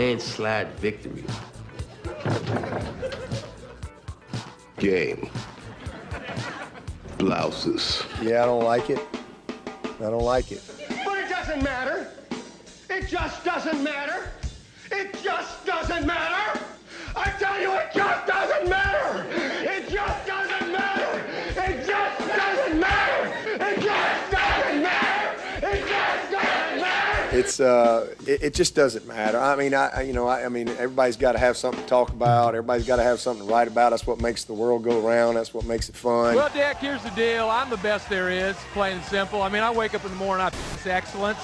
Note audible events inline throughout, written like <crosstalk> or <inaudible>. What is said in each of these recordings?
landslide victory. Game. Blouses. Yeah, I don't like it. I don't like it. But it doesn't matter. It just doesn't matter. It just doesn't matter. I tell you, it just doesn't matter. It's uh, it, it just doesn't matter. I mean, I I- you know, I, I mean, everybody's got to have something to talk about. Everybody's got to have something to write about. That's what makes the world go round. That's what makes it fun. Well, Dak, here's the deal. I'm the best there is, plain and simple. I mean, I wake up in the morning, I it's excellence,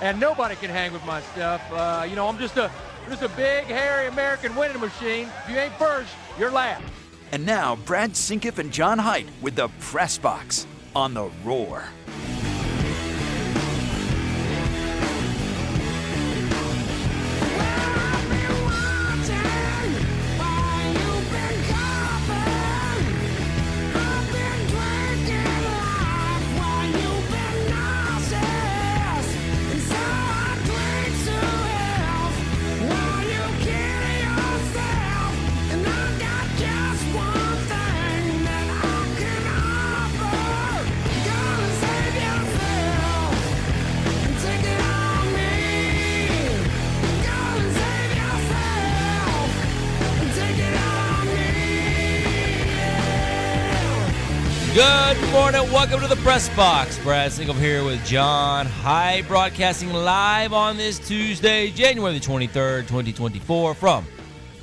and nobody can hang with my stuff. Uh, you know, I'm just a just a big, hairy American winning machine. If you ain't first, you're last. And now, Brad Sinkiff and John Height with the Press Box on the Roar. Welcome to the press box. Brad Singham here with John High, broadcasting live on this Tuesday, January the 23rd, 2024, from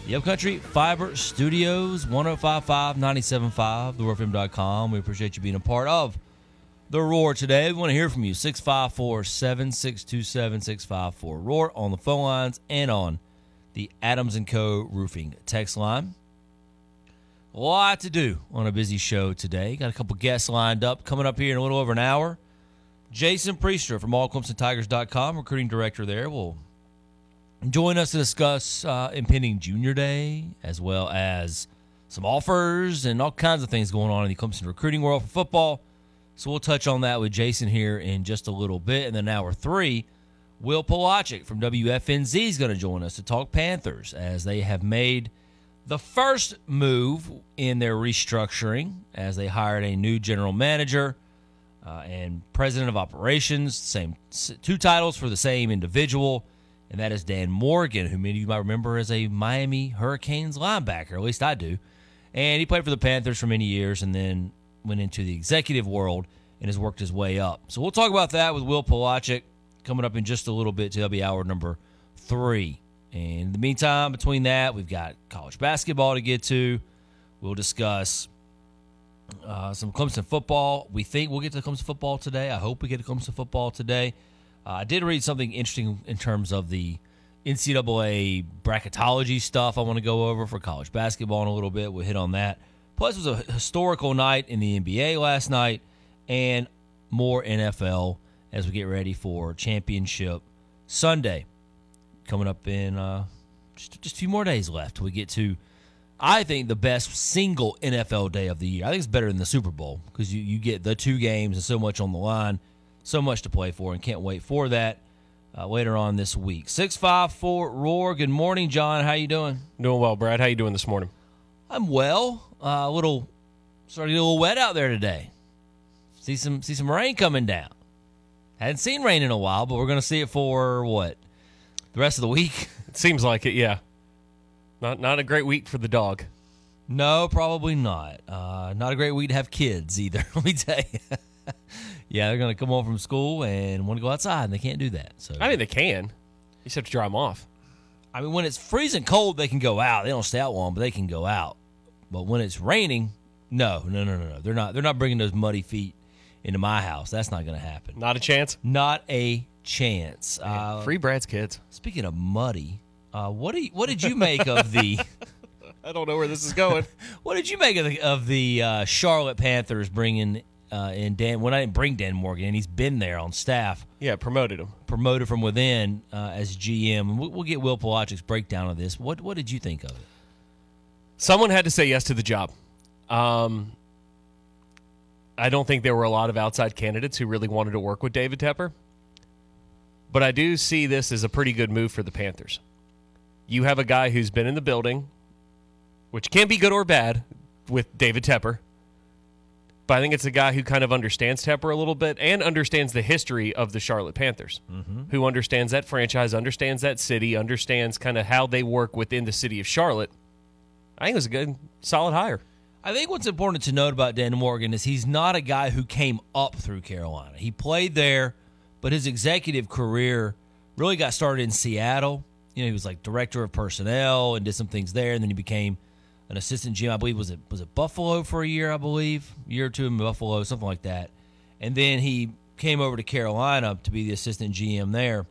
the Upcountry Fiber Studios, 1055 975, theroarfm.com. We appreciate you being a part of the Roar today. We want to hear from you. 654 7627 654 Roar on the phone lines and on the Adams and Co. roofing text line. A lot to do on a busy show today. Got a couple guests lined up coming up here in a little over an hour. Jason Priester from allclemsontigers.com, recruiting director there, will join us to discuss uh, impending junior day as well as some offers and all kinds of things going on in the Clemson recruiting world for football. So we'll touch on that with Jason here in just a little bit. And then hour three, Will Polachic from WFNZ is going to join us to talk Panthers as they have made the first move in their restructuring as they hired a new general manager uh, and president of operations, same two titles for the same individual, and that is Dan Morgan, who many of you might remember as a Miami Hurricanes linebacker. At least I do. And he played for the Panthers for many years, and then went into the executive world and has worked his way up. So we'll talk about that with Will Polachic coming up in just a little bit. That'll be hour number three. And in the meantime, between that, we've got college basketball to get to. We'll discuss uh, some Clemson football. We think we'll get to Clemson football today. I hope we get to Clemson football today. Uh, I did read something interesting in terms of the NCAA bracketology stuff I want to go over for college basketball in a little bit. We'll hit on that. Plus, it was a historical night in the NBA last night and more NFL as we get ready for championship Sunday coming up in uh, just, just a few more days left we get to I think the best single NFL day of the year. I think it's better than the Super Bowl because you, you get the two games and so much on the line, so much to play for, and can't wait for that uh, later on this week. Six five four Roar. Good morning, John. How you doing? Doing well, Brad. How you doing this morning? I'm well. Uh, a little starting to get a little wet out there today. See some see some rain coming down. Hadn't seen rain in a while, but we're going to see it for what the rest of the week. <laughs> It seems like it, yeah. Not not a great week for the dog. No, probably not. Uh, not a great week to have kids either. <laughs> Let me tell you. <laughs> yeah, they're going to come home from school and want to go outside, and they can't do that. So I mean, they can. You just have to dry them off. I mean, when it's freezing cold, they can go out. They don't stay out long, but they can go out. But when it's raining, no, no, no, no, no. They're not. They're not bringing those muddy feet into my house. That's not going to happen. Not a chance. Not a chance. Uh, Free Brad's kids. Speaking of muddy, uh, what do you, what did you make of the? <laughs> I don't know where this is going. <laughs> what did you make of the, of the uh, Charlotte Panthers bringing uh, in Dan? When I didn't bring Dan Morgan, and he's been there on staff. Yeah, promoted him. Promoted from within uh, as GM, and we'll, we'll get Will Polachic's breakdown of this. What what did you think of it? Someone had to say yes to the job. Um, I don't think there were a lot of outside candidates who really wanted to work with David Tepper. But I do see this as a pretty good move for the Panthers. You have a guy who's been in the building, which can be good or bad, with David Tepper. But I think it's a guy who kind of understands Tepper a little bit and understands the history of the Charlotte Panthers, mm-hmm. who understands that franchise, understands that city, understands kind of how they work within the city of Charlotte. I think it was a good, solid hire. I think what's important to note about Dan Morgan is he's not a guy who came up through Carolina. He played there, but his executive career really got started in Seattle. You know, he was like director of personnel and did some things there, and then he became an assistant GM. I believe was it was it Buffalo for a year, I believe, year or two in Buffalo, something like that. And then he came over to Carolina to be the assistant GM there,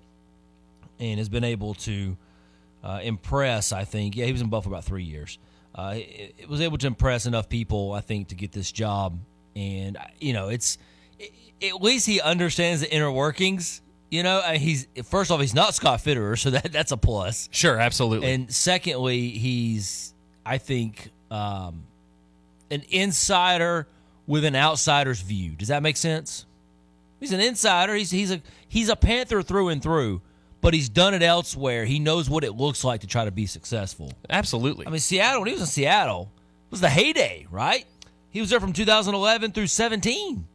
and has been able to uh, impress. I think, yeah, he was in Buffalo about three years. Uh, it, it was able to impress enough people, I think, to get this job. And you know, it's at least he understands the inner workings. You know, he's first off, he's not Scott Fitterer, so that that's a plus. Sure, absolutely. And secondly, he's I think um, an insider with an outsider's view. Does that make sense? He's an insider. He's he's a he's a Panther through and through, but he's done it elsewhere. He knows what it looks like to try to be successful. absolutely. I mean, Seattle. When he was in Seattle, it was the heyday, right? He was there from 2011 through 17.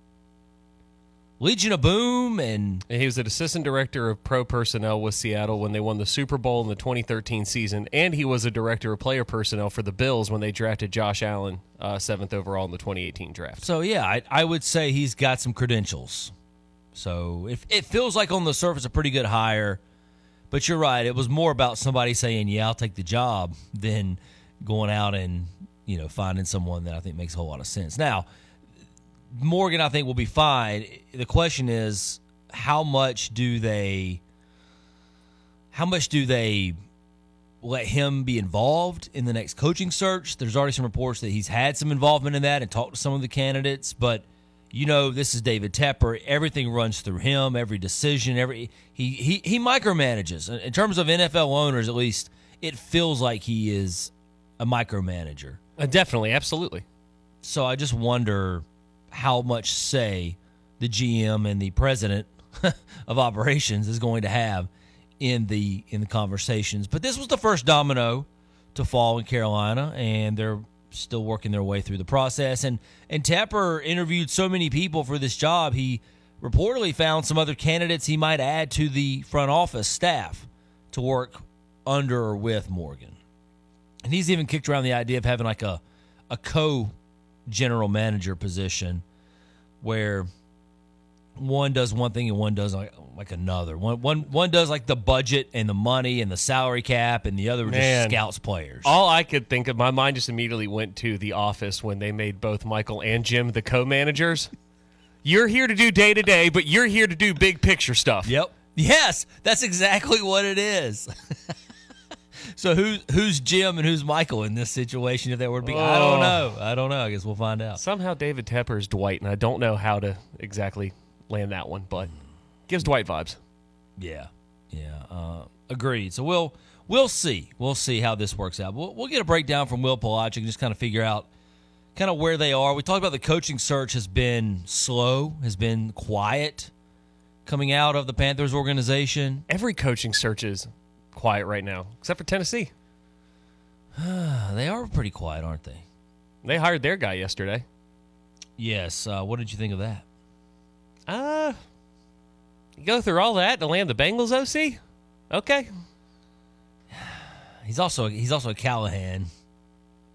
Legion of Boom and And he was an assistant director of pro personnel with Seattle when they won the Super Bowl in the 2013 season, and he was a director of player personnel for the Bills when they drafted Josh Allen uh, seventh overall in the 2018 draft. So yeah, I, I would say he's got some credentials. So if it feels like on the surface a pretty good hire, but you're right, it was more about somebody saying, "Yeah, I'll take the job," than going out and you know finding someone that I think makes a whole lot of sense. Now, Morgan, I think will be fine. The question is, how much do they? How much do they let him be involved in the next coaching search. There's already some reports that he's had some involvement in that and talked to some of the candidates, but you know this is David Tepper. Everything runs through him. Every decision, every he he he micromanages. In terms of NFL owners, at least it feels like he is a micromanager. Uh, definitely, absolutely. So I just wonder how much say the GM and the president <laughs> of operations is going to have in the in the conversations. But this was the first domino to fall in Carolina, and they're still working their way through the process. And and Tepper interviewed so many people for this job, he reportedly found some other candidates he might add to the front office staff to work under or with Morgan. And he's even kicked around the idea of having like a a co general manager position where one does one thing and one does like like another. One one one does like the budget and the money and the salary cap, and the other Man. just scouts players. All I could think of, my mind just immediately went to The Office when they made both Michael and Jim the co managers. You're here to do day to day, but you're here to do big picture stuff. Yep. Yes, that's exactly what it is. <laughs> so who's who's Jim and who's Michael in this situation? If that were to be, I don't Oh. know. I don't know. I guess we'll find out. Somehow David Tepper is Dwight, and I don't know how to exactly land that one, but gives Dwight vibes. Yeah, yeah, uh, agreed. So we'll we'll see. We'll see how this works out. We'll, we'll get a breakdown from Will Pelagic and just kind of figure out kind of where they are. We talked about the coaching search has been slow, has been quiet coming out of the Panthers organization. Every coaching search is quiet right now, except for Tennessee. <sighs> They are pretty quiet, aren't they? They hired their guy yesterday. Yes. Uh, what did you think of that? Uh, you go through all that to land the Bengals OC? Okay. <sighs> He's also he's also a Callahan,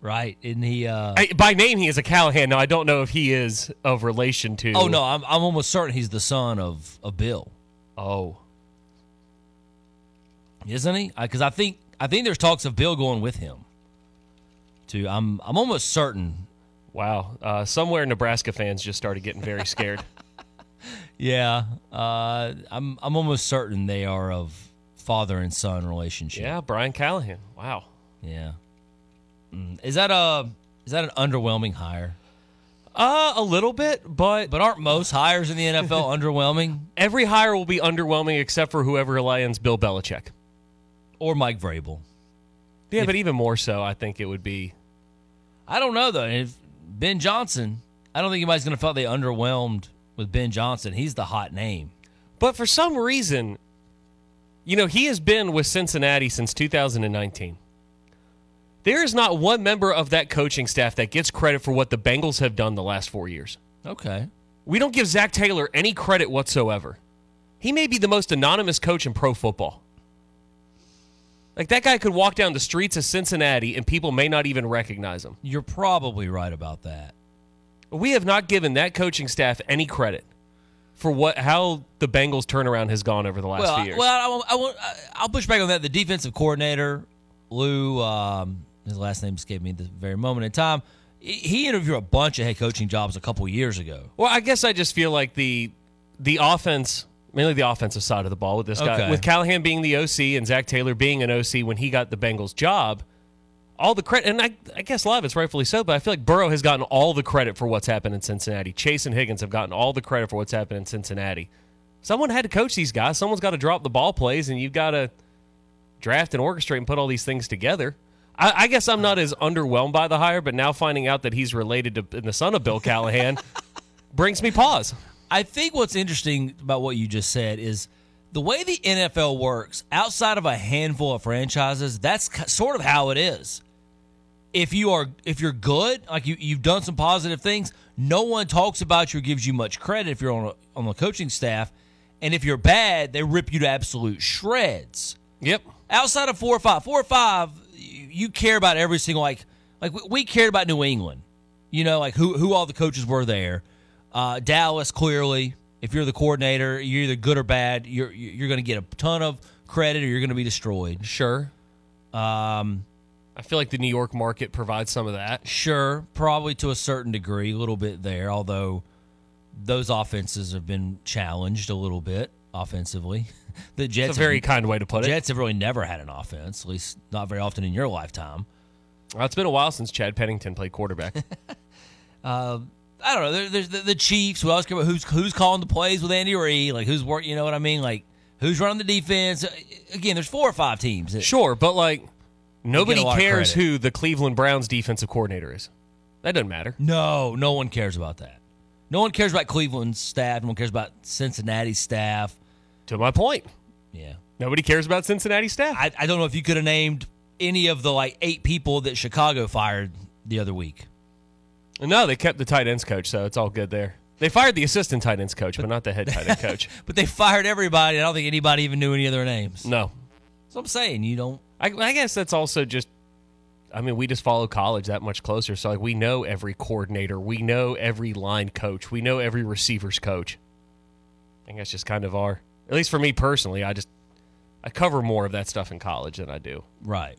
right? Isn't he? Uh, I, by name, he is a Callahan. Now, I don't know if he is of relation to. oh no, I'm I'm almost certain he's the son of of Bill, Oh. Isn't he? Because I think I think there's talks of Bill going with him. To I'm I'm almost certain. Wow. Uh, somewhere Nebraska fans just started getting very scared. <laughs> Yeah, uh, I'm I'm almost certain they are of father and son relationship. yeah, Brian Callahan. Wow. yeah. Mm. Is that a is that an underwhelming hire? Uh, a little bit, but But aren't most hires in the NFL <laughs> underwhelming? every hire will be underwhelming except for whoever lands Bill Belichick. Or Mike Vrabel? Yeah, but even more so, I think it would be. I don't know though. If Ben Johnson, I don't think anybody's going to feel they underwhelmed with Ben Johnson. He's the hot name. But for some reason, You know, he has been with Cincinnati since 2019. There is not one member of that coaching staff that gets credit for what the Bengals have done the last four years. Okay. We don't give Zac Taylor any credit whatsoever. He may be the most anonymous coach in pro football. Like that guy could walk down the streets of Cincinnati and people may not even recognize him. You're probably right about that. We have not given that coaching staff any credit for what how the Bengals turnaround has gone over the last well, few years. well, I, won't- I'll push back on that. The defensive coordinator, Lou, um, his last name escaped me at this very moment in time. He- He interviewed a bunch of head coaching jobs a couple years ago. Well, I guess I just feel like the the offense, mainly the offensive side of the ball with this guy, Okay. with Callahan being the OC and Zac Taylor being an OC when he got the Bengals job, all the credit, and I, I guess a lot of it's rightfully so, but I feel like Burrow has gotten all the credit for what's happened in Cincinnati. Chase and Higgins have gotten all the credit for what's happened in Cincinnati. Someone had to coach these guys. Someone's got to drop the ball plays, and you've got to draft and orchestrate and put all these things together. I, I guess I'm not as underwhelmed by the hire, but now finding out that he's related to the son of Bill Callahan <laughs> brings me pause. I think what's interesting about what you just said is the way the NFL works. Outside of a handful of franchises, that's sort of how it is. If you are if you're good, like you you've done some positive things, no one talks about you or gives you much credit if you're on a, on the coaching staff, and if you're bad, they rip you to absolute shreds. Yep. Outside of four or five, four or five, you, you care about every single like like we, we cared about New England. You know, like who who all the coaches were there. Uh, Dallas clearly, if you're the coordinator, you're either good or bad. You're you're going to get a ton of credit or you're going to be destroyed. Sure. Um, I feel like the New York market provides some of that. sure, probably to a certain degree, a little bit there. Although those offenses have been challenged a little bit offensively. <laughs> The Jets, It's a very have, kind way to put it. Jets have really never had an offense, at least not very often in your lifetime. Well, it's been a while since Chad Pennington played quarterback. <laughs> I don't know. There, there's the, the Chiefs. We always care about who's who's calling the plays with Andy Reid, like who's work. You know what I mean? Like who's running the defense. Uh, Again, there's four or five teams. that- sure, but like nobody a lot of cares who the Cleveland Browns defensive coordinator is. That doesn't matter. No, no one cares about that. No one cares about Cleveland's staff. No one cares about Cincinnati's staff. To my point, Yeah, nobody cares about Cincinnati staff. I, I don't know if you could have named any of the like eight people that Chicago fired the other week. No, they kept the tight ends coach, so it's all good there. They fired the assistant tight ends coach, but not the head tight end coach. <laughs> But they fired everybody. I don't think anybody even knew any of their names. No, So I'm saying you don't. I, I guess that's also just. I mean, we just follow college that much closer, so like we know every coordinator, we know every line coach, we know every receivers coach. I think that's just kind of our. At least for me personally, I just I cover more of that stuff in college than I do. Right.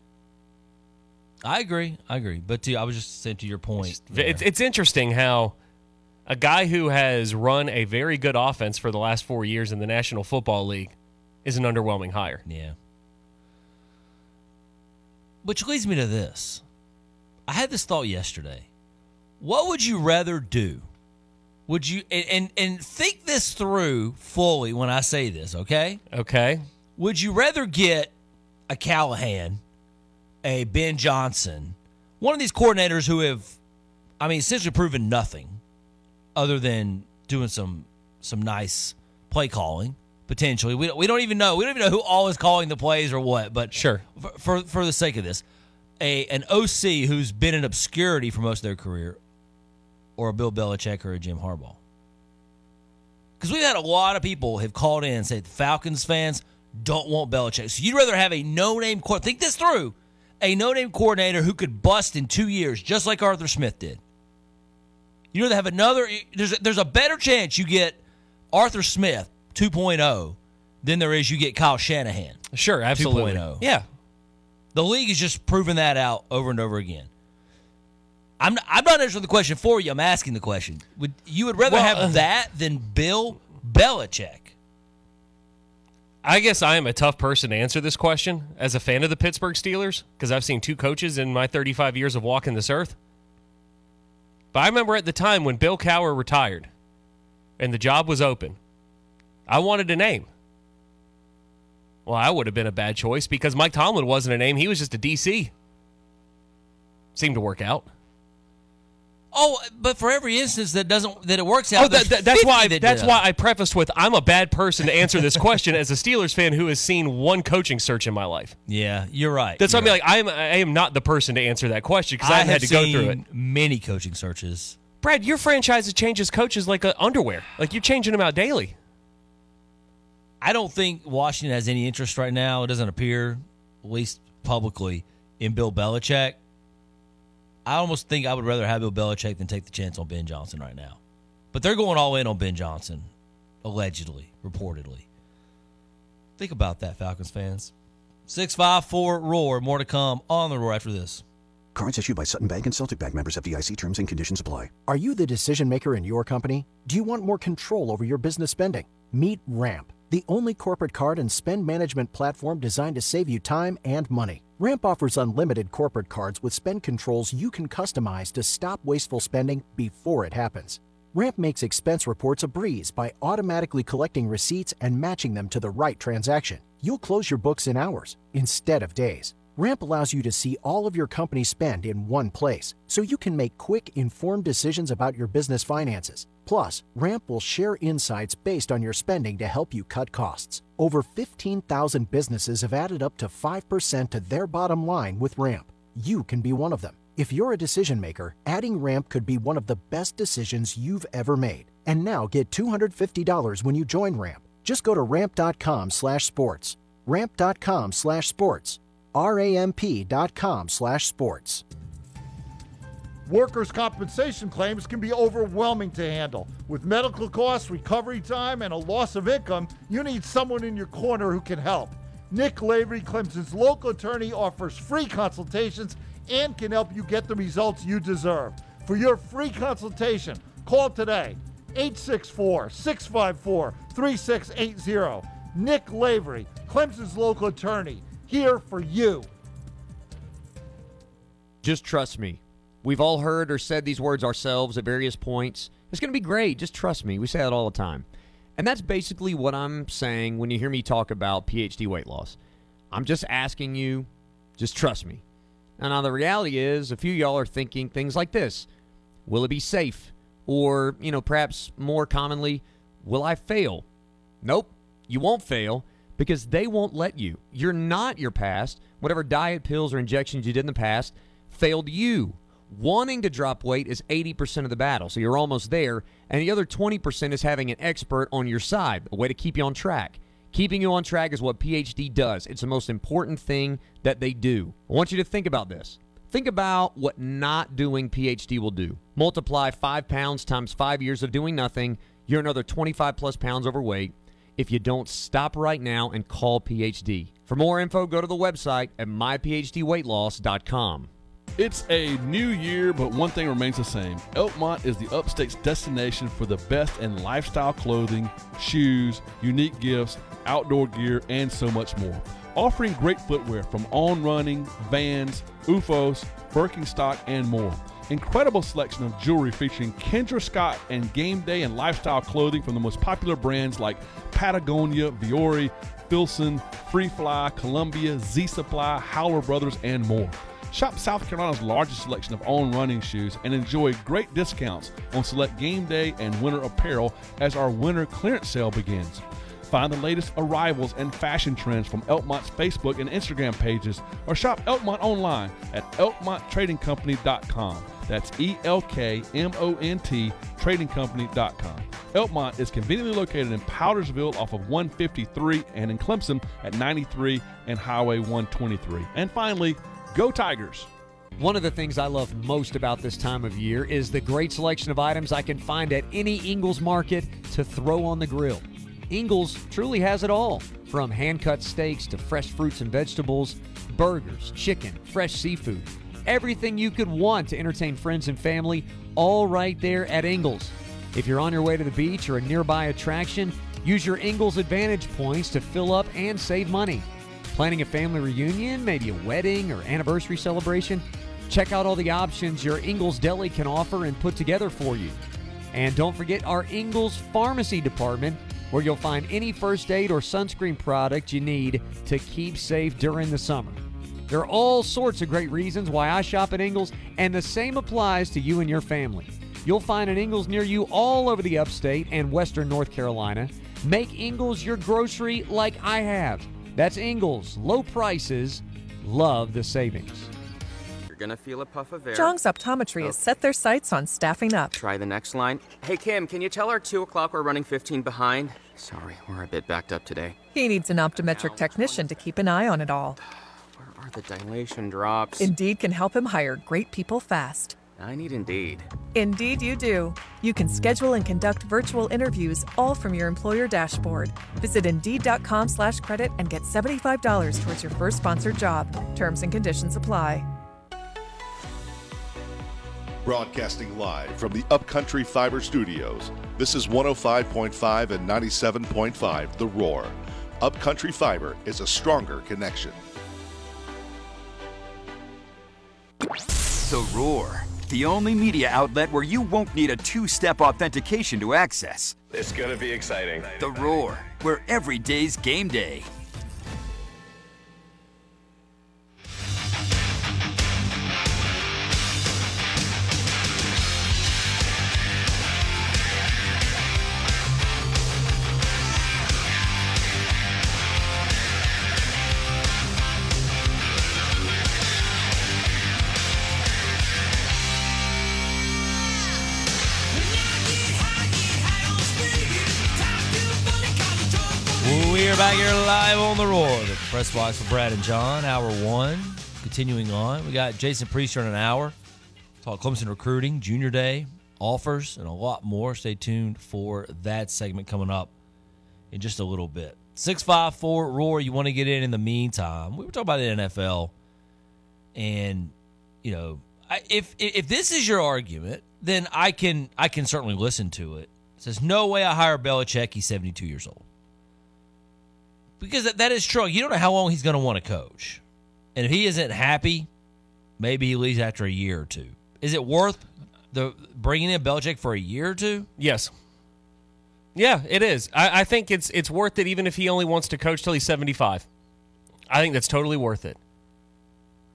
I agree. I agree. But to, I was just saying to your point. there. It's it's interesting how a guy who has run a very good offense for the last four years in the National Football League is an underwhelming hire. Yeah. Which leads me to this. I had this thought yesterday. What would you rather do? Would you and, and and think this through fully when I say this, okay? Okay, Would you rather get a Callahan, a Ben Johnson, one of these coordinators who have I mean essentially proven nothing other than doing some some nice play calling potentially. We don't, we don't even know. We don't even know who all is calling the plays or what, but sure. for, for for the sake of this, a an OC who's been in obscurity for most of their career, or a Bill Belichick or a Jim Harbaugh. Because we've had a lot of people have called in and said the Falcons fans don't want Belichick. So you'd rather have a no-name coordinator. Think this through. A no-name coordinator who could bust in two years, just like Arthur Smith did. You know, they have another. There's a, there's a better chance you get Arthur Smith 2.0 than there is you get Kyle Shanahan. Sure, absolutely. 2.0. Yeah. The league is just proving that out over and over again. I'm not, I'm not answering the question for you. I'm asking the question. Would you would rather Well, have uh, that than Bill Belichick? I guess I am a tough person to answer this question as a fan of the Pittsburgh Steelers because I've seen two coaches in my 35 years of walking this earth. But I remember at the time when Bill Cowher retired and the job was open, I wanted a name. Well, I would have been a bad choice because Mike Tomlin wasn't a name. He was just a DC. Seemed to work out. Oh, but for every instance that doesn't that it works out, Oh, that, that- that's why. That That's why I prefaced with I'm a bad person to answer this question as a Steelers fan who has seen one coaching search in my life. Yeah, you're right. That's why You're I'm like I'm. I am not the person to answer that question because I, I haven't had have to go through it. Many coaching searches. Brad, your franchise changes coaches like uh, underwear. Like you're changing them out daily. I don't think Washington has any interest right now. It doesn't appear, at least publicly, in Bill Belichick. I almost think I would rather have Bill Belichick than take the chance on Ben Johnson right now. But they're going all in on Ben Johnson, allegedly, reportedly. Think about that, Falcons fans. 654 Roar. More to come on the Roar after this. Cards issued by Sutton Bank and Celtic Bank members of DIC terms and conditions apply. Are you the decision maker in your company? Do you want more control over your business spending? Meet Ramp, the only corporate card and spend management platform designed to save you time and money. Ramp offers unlimited corporate cards with spend controls you can customize to stop wasteful spending before it happens. Ramp makes expense reports a breeze by automatically collecting receipts and matching them to the right transaction. You'll close your books in hours instead of days. Ramp allows you to see all of your company spend in one place, so you can make quick, informed decisions about your business finances. Plus, Ramp will share insights based on your spending to help you cut costs. Over 15,000 businesses have added up to 5% to their bottom line with Ramp. You can be one of them. If you're a decision maker, adding Ramp could be one of the best decisions you've ever made. And now get $250 when you join Ramp. Just go to ramp.com slash sports. Ramp.com slash sports. Workers' compensation claims can be overwhelming to handle. With medical costs, recovery time, and a loss of income, you need someone in your corner who can help. Nick Lavery, Clemson's local attorney, offers free consultations and can help you get the results you deserve. For your free consultation, call today 864 654 3680. Nick Lavery, Clemson's local attorney, here for you. Just trust me. We've all heard or said these words ourselves at various points. It's going to be great. Just trust me. We say that all the time. And that's basically what I'm saying when you hear me talk about PhD weight loss. I'm just asking you, just trust me. And now the reality is, a few y'all are thinking things like this Will it be safe? Or, you know, perhaps more commonly, will I fail? Nope, you won't fail because they won't let you. You're not your past. Whatever diet, pills, or injections you did in the past failed you. Wanting to drop weight is 80% of the battle, so you're almost there. And the other 20% is having an expert on your side, a way to keep you on track. Keeping you on track is what PhD does. It's the most important thing that they do. I want you to think about this. Think about what not doing PhD will do. Multiply five pounds times five years of doing nothing, you're another 25 plus pounds overweight if you don't stop right now and call PhD. For more info, go to the website at myphdweightloss.com. It's a new year, but one thing remains the same. Elkmont is the upstate's destination for the best in lifestyle clothing, shoes, unique gifts, outdoor gear, and so much more. Offering great footwear from On Running, Vans, OOFOS, Birkenstock, and more. Incredible selection of jewelry featuring Kendra Scott and game day and lifestyle clothing from the most popular brands like Patagonia, Vuori, Filson, Free Fly, Columbia, Z Supply, Howler Brothers, and more. Shop South Carolina's largest selection of on running shoes and enjoy great discounts on select game day and winter apparel as our winter clearance sale begins. Find the latest arrivals and fashion trends from Elkmont's Facebook and Instagram pages or shop Elkmont online at elkmonttradingcompany.com. That's E L K M O N T Trading tradingcompany.com. Elkmont is conveniently located in Powdersville off of 153 and in Clemson at 93 and Highway 123. And finally, go Tigers! One of the things I love most about this time of year is the great selection of items I can find at any Ingles market to throw on the grill. Ingles truly has it all from hand cut steaks to fresh fruits and vegetables, burgers, chicken, fresh seafood, everything you could want to entertain friends and family, all right there at Ingles. If you're on your way to the beach or a nearby attraction, use your Ingles Advantage points to fill up and save money. Planning a family reunion, maybe a wedding or anniversary celebration? Check out all the options your Ingles Deli can offer and put together for you. And don't forget our Ingles Pharmacy Department, where you'll find any first aid or sunscreen product you need to keep safe during the summer. There are all sorts of great reasons why I shop at Ingles, and the same applies to you and your family. You'll find an Ingles near you all over the upstate and western North Carolina. Make Ingles your grocery like I have. That's Ingles. Low prices, love the savings. You're gonna feel a puff of air. Jong's Optometry has oh. set their sights on staffing up. Try the next line. Hey Kim, can you tell our two o'clock we're running 15 behind? Sorry, we're a bit backed up today. He needs an optometric technician to keep an eye on it all. Where the dilation drops? Indeed can help him hire great people fast. I need Indeed. Indeed, you do. You can schedule and conduct virtual interviews all from your employer dashboard. Visit Indeed.com/credit and get $75 towards your first sponsored job. Terms and conditions apply. Broadcasting live from the Upcountry Fiber Studios. This is 105.5 and 97.5 The Roar. Upcountry Fiber is a stronger connection. The Roar, the only media outlet where you won't need a two step authentication to access. It's gonna be exciting. The Roar, where every day's game day. Press box for Brad and John, hour one. Continuing on, we got Jason Priester in an hour. Talk Clemson recruiting, Junior Day, offers, and a lot more. Stay tuned for that segment coming up in just a little bit. 654 Roar, you want to get in in the meantime. We were talking about the NFL, and, you know, I, if if this is your argument, then I can I can certainly listen to it. It says, no way I hire Belichick. He's 72 years old because that, that is true. You don't know how long he's going to want to coach, and if he isn't happy, maybe he leaves after a year or two. Is it worth the bringing in Belichick for a year or two? Yes. Yeah, it is. I, I think it's it's worth it, even if he only wants to coach till he's seventy five. I think that's totally worth it.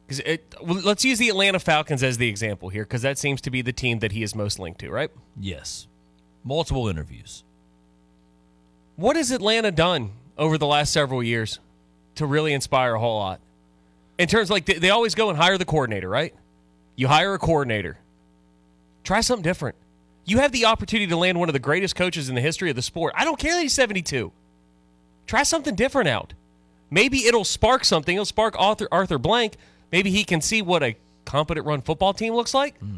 Because well, let's use the Atlanta Falcons as the example here, because that seems to be the team that he is most linked to, right? Yes. Multiple interviews. What has Atlanta done over the last several years to really inspire a whole lot? In terms like they, they always go and hire the coordinator, right? You hire a coordinator. Try something different. You have the opportunity to land one of the greatest coaches in the history of the sport. I don't care that he's 72. Try something different out. Maybe it'll spark something. It'll spark Arthur, Arthur Blank. Maybe he can see what a competent run football team looks like hmm.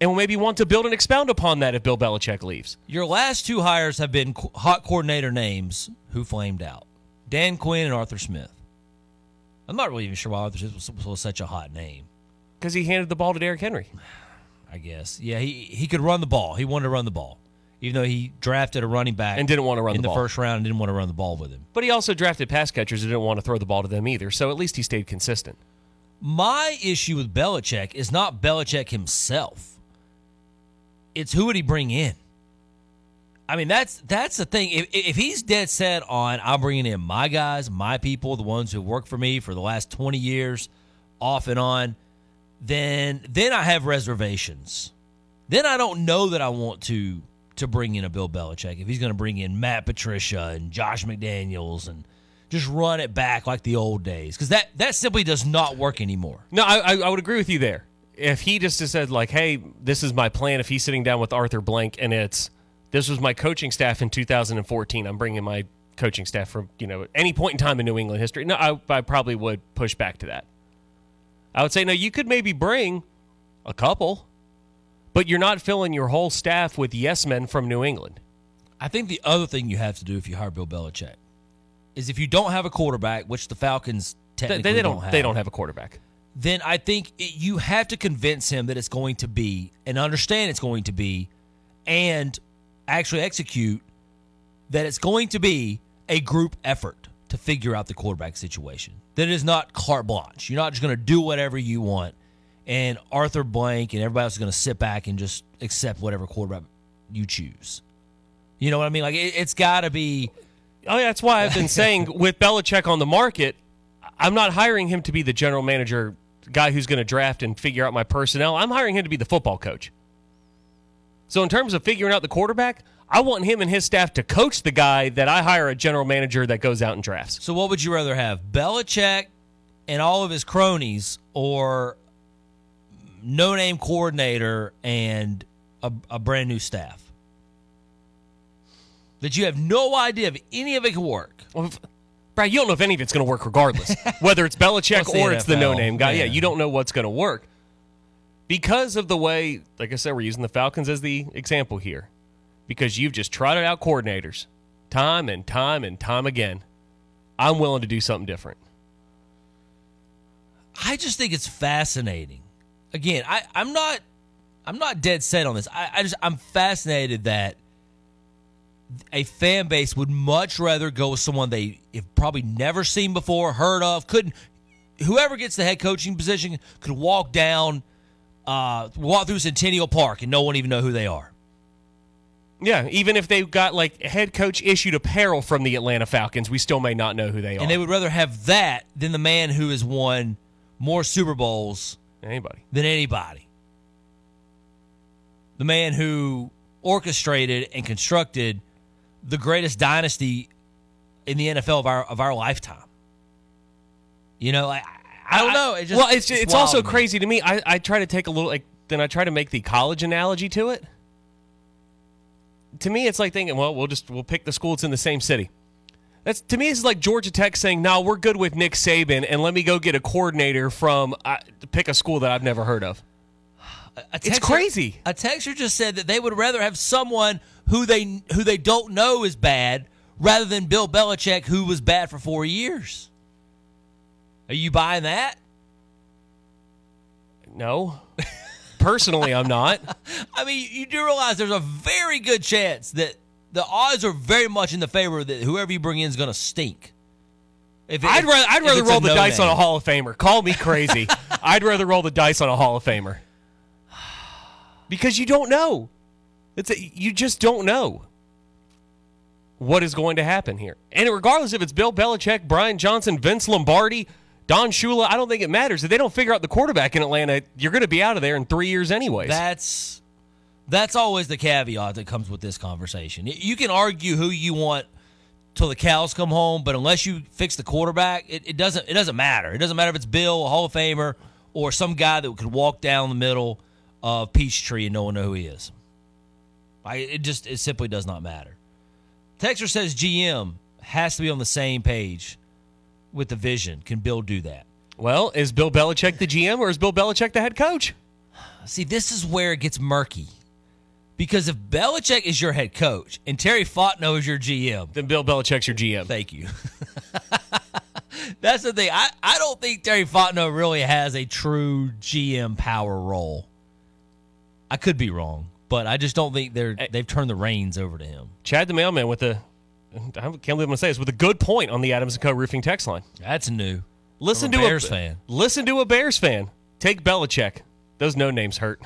and will maybe want to build and expound upon that if Bill Belichick leaves. Your last two hires have been hot coordinator names who flamed out Dan Quinn and Arthur Smith. I'm not really even sure why Arthur Smith was, was such a hot name. Because he handed the ball to Derrick Henry. I guess. Yeah, he, he could run the ball. He wanted to run the ball. Even though he drafted a running back And didn't want to run in the the first round and didn't want to run the ball with him. But he also drafted pass catchers who didn't want to throw the ball to them either. So at least he stayed consistent. My issue with Belichick is not Belichick himself. It's who would he bring in? I mean, that's that's the thing. If, if he's dead set on I'm bringing in my guys, my people, the ones who worked for me for the last 20 years, off and on, then then I have reservations. Then I don't know that I want to to bring in a Bill Belichick if he's going to bring in Matt Patricia and Josh McDaniels and just run it back like the old days because that that simply does not work anymore. No, I, I, would agree with you there. If he just said like, "Hey, this is my plan," if he's sitting down with Arthur Blank and it's this was my coaching staff in 2014, I'm bringing my coaching staff from you know any point in time in New England history. No, I, I probably would push back to that. I would say no. You could maybe bring a couple, but you're not filling your whole staff with yes men from New England. I think the other thing you have to do if you hire Bill Belichick is if you don't have a quarterback, which the Falcons They, they don't. don't have, They don't have a quarterback. then I think it, you have to convince him that it's going to be and understand it's going to be and actually execute that it's going to be a group effort to figure out the quarterback situation. That it is not carte blanche. You're not just going to do whatever you want and Arthur Blank and everybody else is going to sit back and just accept whatever quarterback you choose. You know what I mean? Like it, it's got to be Oh, yeah, that's why I've been saying <laughs> with Belichick on the market, I'm not hiring him to be the general manager, guy who's going to draft and figure out my personnel. I'm hiring him to be the football coach. So, in terms of figuring out the quarterback, I want him and his staff to coach the guy that I hire a general manager that goes out and drafts. So, what would you rather have, Belichick and all of his cronies, or no name coordinator and a, a brand new staff? That you have no idea if any of it can work. Well, if- Brad, you don't know if any of it's going to work regardless, <laughs> whether it's Belichick or it's the no name guy. Yeah. Yeah. you don't know what's going to work. Because of the way, like I said, we're using the Falcons as the example here. Because you've just trotted out coordinators time and time and time again. I'm willing to do something different. I just think it's fascinating. Again, I, I'm not I'm not dead set on this. I, I just I'm fascinated that a fan base would much rather go with someone they have probably never seen before, heard of, couldn't whoever gets the head coaching position could walk down uh walk through Centennial Park and no one even know who they are. Yeah, even if they've got like head coach issued apparel from the Atlanta Falcons, we still may not know who they are. And they would rather have that than the man who has won more Super Bowls Anybody. than anybody. The man who orchestrated and constructed the greatest dynasty in the NFL of our of our lifetime. You know, I, I don't know. It just, well, it's it's, also me. crazy to me. I, I try to take a little like then I try to make the college analogy to it. To me, it's like thinking, well, we'll just we'll pick the school that's in the same city. That's to me, it's like Georgia Tech saying, "No, we're good with Nick Saban, and let me go get a coordinator from uh, to pick a school that I've never heard of." A It's crazy. A texter just said that they would rather have someone who they who they don't know is bad rather than Bill Belichick, who was bad for four years. Are you buying that? No, <laughs> personally, I'm not. <laughs> I mean, you do realize there's a very good chance that the odds are very much in the favor that whoever you bring in is going to stink. If it- I'd rather I'd rather roll the dice on a. Hall of Famer. Call me crazy. <laughs> I'd rather roll the dice on a Hall of Famer because you don't know. It's a, you just don't know what is going to happen here. And regardless if it's Bill Belichick, Brian Johnson, Vince Lombardi, Don Shula, I don't think it matters. If they don't figure out the quarterback in Atlanta, you're going to be out of there in three years anyways. That's that's always the caveat that comes with this conversation. You can argue who you want till the cows come home, but unless you fix the quarterback, it, it doesn't it doesn't matter. It doesn't matter if it's Bill, a Hall of Famer, or some guy that could walk down the middle of Peachtree and no one know who he is. I, it just it simply does not matter. Texter says GM has to be on the same page with the vision. Can Bill do that? well, is Bill Belichick the GM or is Bill Belichick the head coach? See, this is where it gets murky. Because if Belichick is your head coach and Terry Fontenot is your GM, Then Bill Belichick's your GM. thank you. <laughs> That's the thing. I, I don't think Terry Fontenot really has a true GM power role. I could be wrong, but I just don't think they're they've turned the reins over to him. Chad the mailman with a I can't believe I'm going to say this with a good point on the Adams and Co. roofing text line. That's new. Listen a to Bears a fan. Listen to a Bears fan. Take Belichick. Those no names hurt.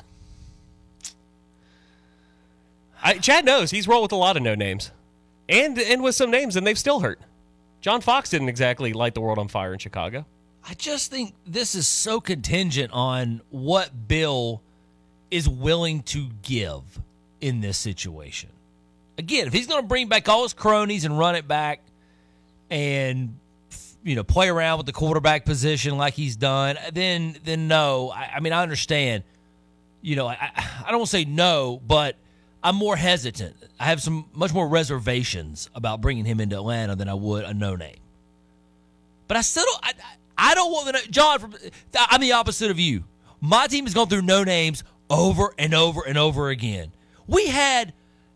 I, Chad knows he's rolled with a lot of no names, and and with some names, and they've still hurt. John Fox didn't exactly light the world on fire in Chicago. I just think this is so contingent on what Bill is willing to give in this situation. Again, if he's going to bring back all his cronies and run it back and you know play around with the quarterback position like he's done, then then no. I, I mean, I understand. You know, I, I don't say no, but I'm more hesitant. I have some much more reservations about bringing him into Atlanta than I would a no name. But I still don't. I, I don't want the John. From, I'm the opposite of you. My team has gone through no names over and over and over again. We had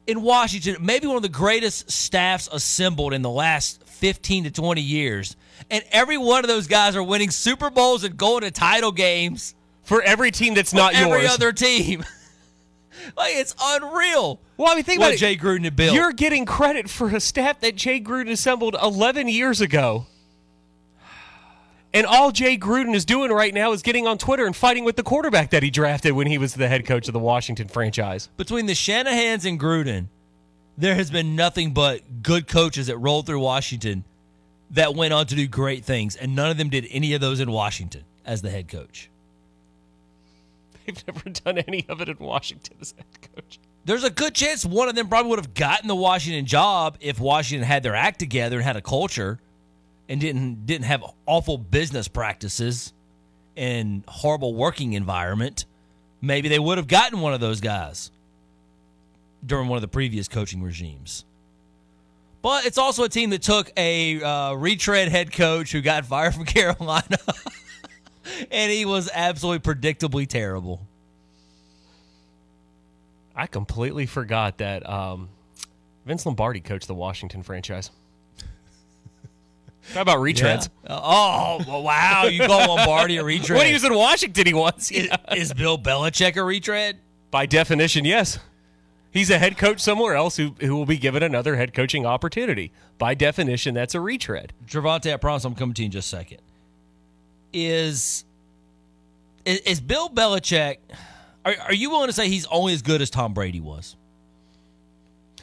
in Washington maybe one of the greatest staffs assembled in the last 15 to 20 years, and every one of those guys are winning Super Bowls and going to title games for every team that's not every yours. Every other team. <laughs> like it's unreal. Well, I mean, think what about it. Jay Gruden had Bill. You're getting credit for a staff that Jay Gruden assembled 11 years ago. And all Jay Gruden is doing right now is getting on Twitter and fighting with the quarterback that he drafted when he was the head coach of the Washington franchise. between the Shanahans and Gruden, there has been nothing but good coaches that rolled through Washington that went on to do great things, and none of them did any of those in Washington as the head coach. They've never done any of it in Washington as head coach. There's a good chance one of them probably would have gotten the Washington job if Washington had their act together and had a culture and didn't didn't have awful business practices and horrible working environment. Maybe they would have gotten one of those guys during one of the previous coaching regimes. But it's also a team that took a uh, retread head coach who got <laughs> fired from Carolina, <laughs> and he was absolutely predictably terrible. I completely forgot that um, Vince Lombardi coached the Washington franchise. How about retreads? Yeah. Oh, well, wow. You call Lombardi a retread? when he was in Washington, he was. Is, is Bill Belichick a retread? By definition, yes. He's a head coach somewhere else who, who will be given another head coaching opportunity. By definition, that's a retread. Javante, I promise I'm coming to you in just a second. Is is, is Bill Belichick? Are, are you willing to say he's only as good as Tom Brady was?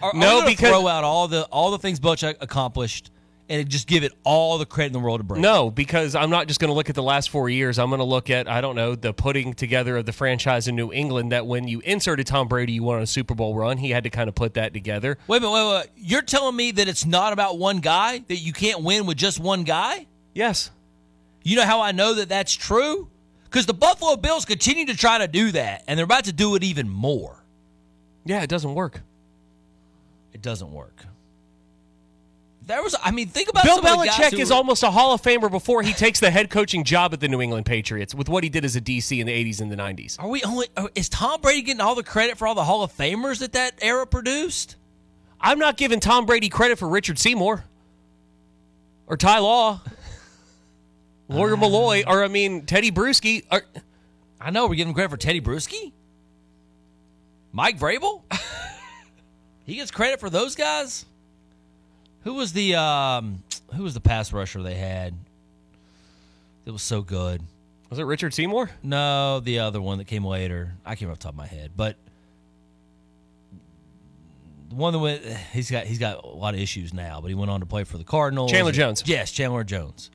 Are, No, are because- throw out all the all the things Belichick accomplished and just give it all the credit in the world to Brady. No, because I'm not just going to look at the last four years. I'm going to look at, I don't know, the putting together of the franchise in New England that when you inserted Tom Brady, you went on a Super Bowl run. He had to kind of put that together. Wait a minute, wait, wait, wait. You're telling me that it's not about one guy, that you can't win with just one guy? Yes. You know how I know that that's true? Because the Buffalo Bills continue to try to do that, and they're about to do it even more. Yeah, it doesn't work. It doesn't work. There was, I mean, think about Bill some of the guys Belichick is were- almost a Hall of Famer before he takes the head coaching job at the New England Patriots with what he did as a DC in the 80s and the 90s. Are we only? Uh, is Tom Brady getting all the credit for all the Hall of Famers that that era produced? I'm not giving Tom Brady credit for Richard Seymour or Ty Law, Lawyer uh. Milloy, or I mean Teddy Bruschi. Or, I know we're giving credit for Teddy Bruschi, Mike Vrabel. <laughs> he gets credit for those guys. Who was the um, who was the pass rusher they had? It was so good. Was it Richard Seymour? No, the other one that came later. I can't off the top of my head, but the one that went. He's got he's got a lot of issues now, but he went on to play for the Cardinals. Chandler Jones. Yes, Chandler Jones.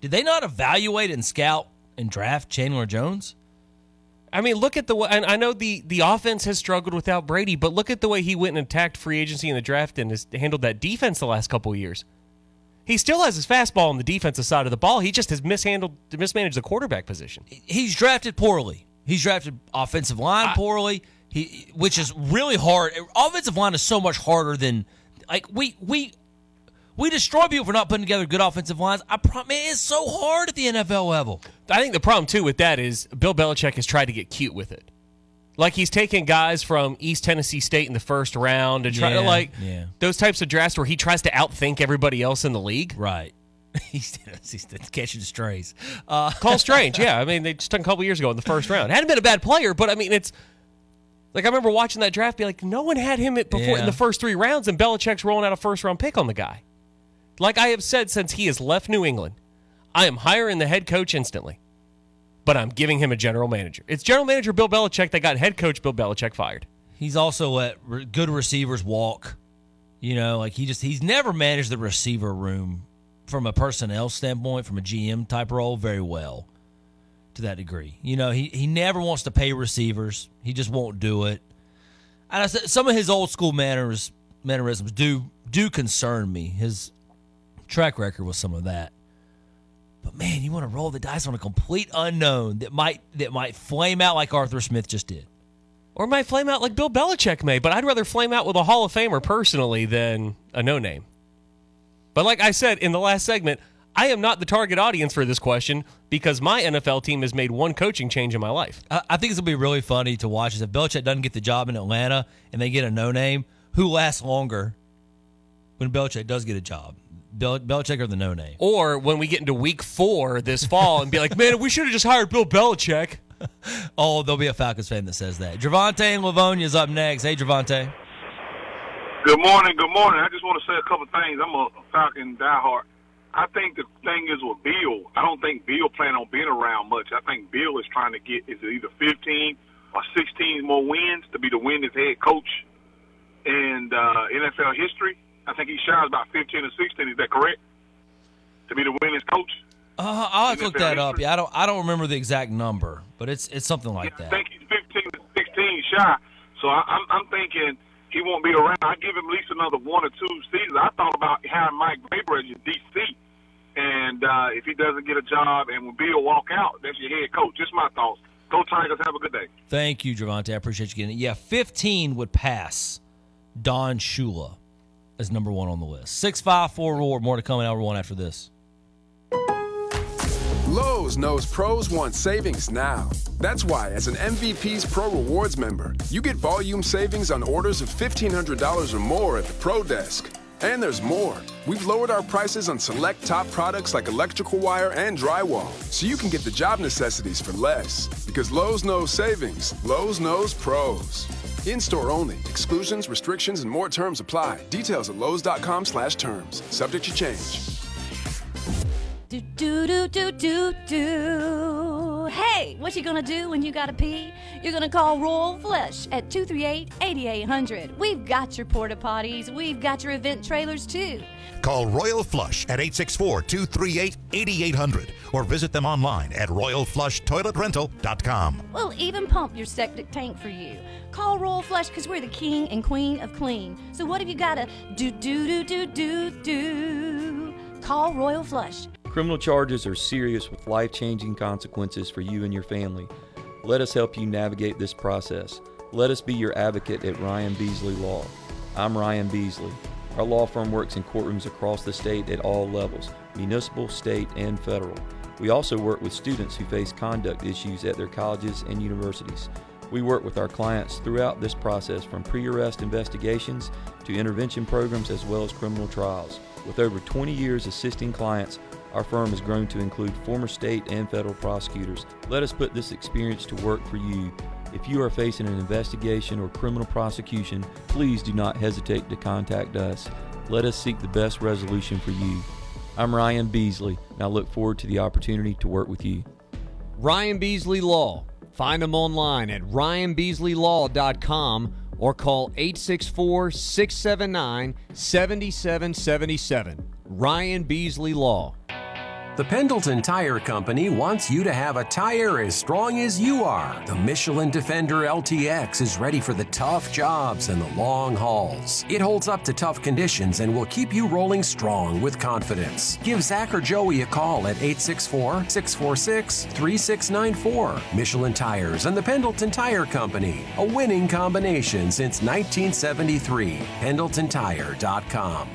Did they not evaluate and scout and draft Chandler Jones? I mean, look at the way. And I know the the offense has struggled without Brady, but look at the way he went and attacked free agency in the draft and has handled that defense the last couple of years. He still has his fastball on the defensive side of the ball. He just has mishandled, mismanaged the quarterback position. He's drafted poorly. He's drafted offensive line poorly. He, which is really hard. Offensive line is so much harder than like we we we destroy people for not putting together good offensive lines. I promise it's so hard at the NFL level. I think the problem too with that is Bill Belichick has tried to get cute with it. Like he's taking guys from East Tennessee State in the first round and try to like yeah. those types of drafts where he tries to outthink everybody else in the league. Right. <laughs> he's, he's catching strays. Uh, Cole <laughs> Strange, yeah. I mean, they just took a couple years ago in the first round. Hadn't been a bad player, but I mean, it's like I remember watching that draft, be like, no one had him before Yeah. in the first three rounds, and Belichick's rolling out a first round pick on the guy. Like I have said since he has left New England, I am hiring the head coach instantly, but I'm giving him a general manager. It's general manager Bill Belichick that got head coach Bill Belichick fired. He's also let good receivers walk. You know, like he just he's never managed the receiver room from a personnel standpoint, from a GM type role, very well to that degree. You know, he he never wants to pay receivers. He just won't do it. And I said some of his old school manners mannerisms do do concern me. His track record with some of that. But man, you want to roll the dice on a complete unknown that might that might flame out like Arthur Smith just did. Or might flame out like Bill Belichick may, but I'd rather flame out with a Hall of Famer personally than a no name. But like I said in the last segment, I am not the target audience for this question because my NFL team has made one coaching change in my life. I, think it's gonna be really funny to watch. Is if Belichick doesn't get the job in Atlanta and they get a no name, who lasts longer when Belichick does get a job? Bel- Belichick or the no name? Or when we get into week four this fall and be like, man, we should have just hired Bill Belichick. <laughs> Oh, there'll be a Falcons fan that says that. Javante and Lavonia is up next. Hey, Javante. Good morning, good morning. I just want to say a couple things. I'm a Falcon diehard. I think the thing is with Bill, I don't think Bill plan on being around much. I think Bill is trying to get is it either 15 or 16 more wins to be the winningest head coach in uh, NFL history. I think he shines about 15 or 16. Is that correct? to be the winningest coach? Uh, I'll have to look that up. Yeah, I don't. I don't remember the exact number, but it's it's something like I that. think he's 15 to 16 shy. So I, I'm, I'm thinking he won't be around. I give him at least another one or two seasons. I thought about having Mike Vrabel as your DC, and uh, if he doesn't get a job and when Bill walk out, that's your head coach. Just my thoughts. Go Tigers. Have a good day. Thank you, Javante. I appreciate you getting it. Yeah, 15 would pass Don Shula as number one on the list. 654 Roar. More to come in hour one after this. Lowe's knows pros want savings now. That's why, as an MVP's Pro Rewards member, you get volume savings on orders of $1,500 or more at the Pro Desk. And there's more. We've lowered our prices on select top products like electrical wire and drywall, so you can get the job necessities for less. Because Lowe's knows savings, Lowe's knows pros. In store only. Exclusions, restrictions, and more terms apply. Details at Lowe's.com slash terms. Subject to change. Do do do do do do. Hey, what you gonna do when you gotta pee? You're gonna call Royal Flush at 238-8800. We've got your porta potties. We've got your event trailers too. Call Royal Flush at 864-238-8800 or visit them online at royalflushtoiletrental.com. We'll even pump your septic tank for you. Call Royal Flush because we're the king and queen of clean. So what have you gotta do do do do do do? Call Royal Flush. Criminal charges are serious with life changing consequences for you and your family. Let us help you navigate this process. Let us be your advocate at Ryan Beasley Law. I'm Ryan Beasley. Our law firm works in courtrooms across the state at all levels municipal, state, and federal. We also work with students who face conduct issues at their colleges and universities. We work with our clients throughout this process from pre arrest investigations to intervention programs as well as criminal trials. With over 20 years assisting clients, our firm has grown to include former state and federal prosecutors. Let us put this experience to work for you. If you are facing an investigation or criminal prosecution, please do not hesitate to contact us. Let us seek the best resolution for you. I'm Ryan Beasley, and I look forward to the opportunity to work with you. Ryan Beasley Law. Find them online at ryanbeasleylaw.com or call 864 679 7777. Ryan Beasley Law. The Pendleton Tire Company wants you to have a tire as strong as you are. The Michelin Defender LTX is ready for the tough jobs and the long hauls. It holds up to tough conditions and will keep you rolling strong with confidence. Give Zach or Joey a call at 864 646 3694. Michelin Tires and the Pendleton Tire Company, a winning combination since 1973. PendletonTire.com.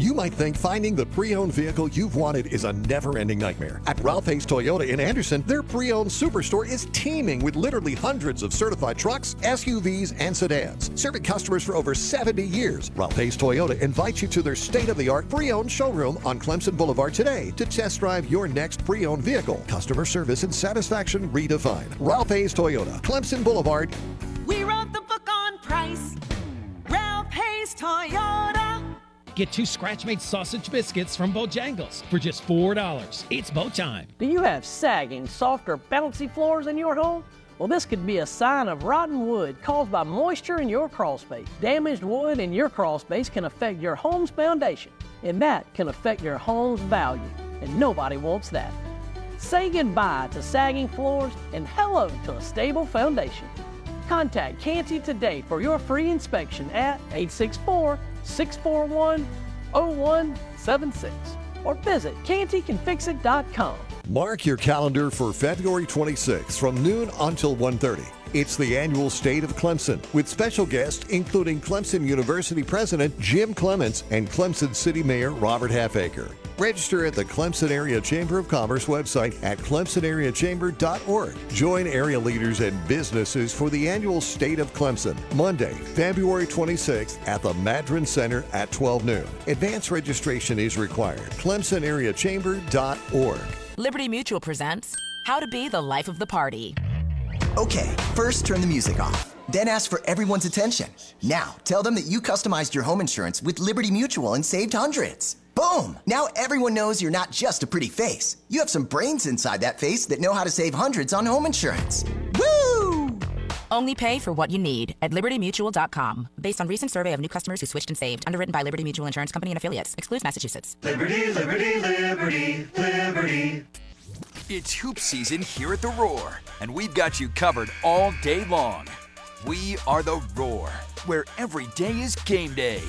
You might think finding the pre-owned vehicle you've wanted is a never-ending nightmare. At Ralph Hayes Toyota in Anderson, their pre-owned superstore is teeming with literally hundreds of certified trucks, SUVs, and sedans. Serving customers for over 70 years, Ralph Hayes Toyota invites you to their state-of-the-art pre-owned showroom on Clemson Boulevard today to test drive your next pre-owned vehicle. Customer service and satisfaction redefined. Ralph Hayes Toyota, Clemson Boulevard. We wrote the book on price. Ralph Hayes Toyota. Get two scratch made sausage biscuits from Bojangles for just $4. It's bow time. Do you have sagging, soft, or bouncy floors in your home? Well, this could be a sign of rotten wood caused by moisture in your crawl space. Damaged wood in your crawl space can affect your home's foundation, and that can affect your home's value, and nobody wants that. Say goodbye to sagging floors and hello to a stable foundation. Contact Canty today for your free inspection at 864 641 0176 or visit cantycanfixit.com. Mark your calendar for February 26th from noon until 1:30. It's the annual State of Clemson with special guests including Clemson University President Jim Clements and Clemson City Mayor Robert Halfacre. Register at the Clemson Area Chamber of Commerce website at clemsonareachamber.org. Join area leaders and businesses for the annual State of Clemson, Monday, February 26th at the Madren Center at 12 noon. Advance registration is required. clemsonareachamber.org. Liberty Mutual presents How to Be the Life of the Party. Okay, first turn the music off. Then ask for everyone's attention. Now, tell them that you customized your home insurance with Liberty Mutual and saved hundreds. Boom! Now everyone knows you're not just a pretty face. You have some brains inside that face that know how to save hundreds on home insurance. Woo! Only pay for what you need at libertymutual.com. Based on recent survey of new customers who switched and saved. Underwritten by Liberty Mutual Insurance Company and affiliates. Excludes Massachusetts. Liberty, liberty, liberty, liberty. It's hoop season here at the Roar, and we've got you covered all day long. We are the Roar, where every day is game day.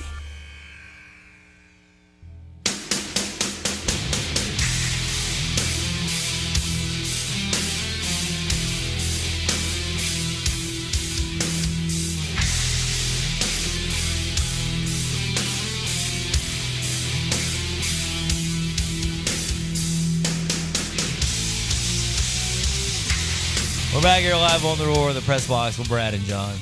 We're back here live on the roar, the press box with Brad and John.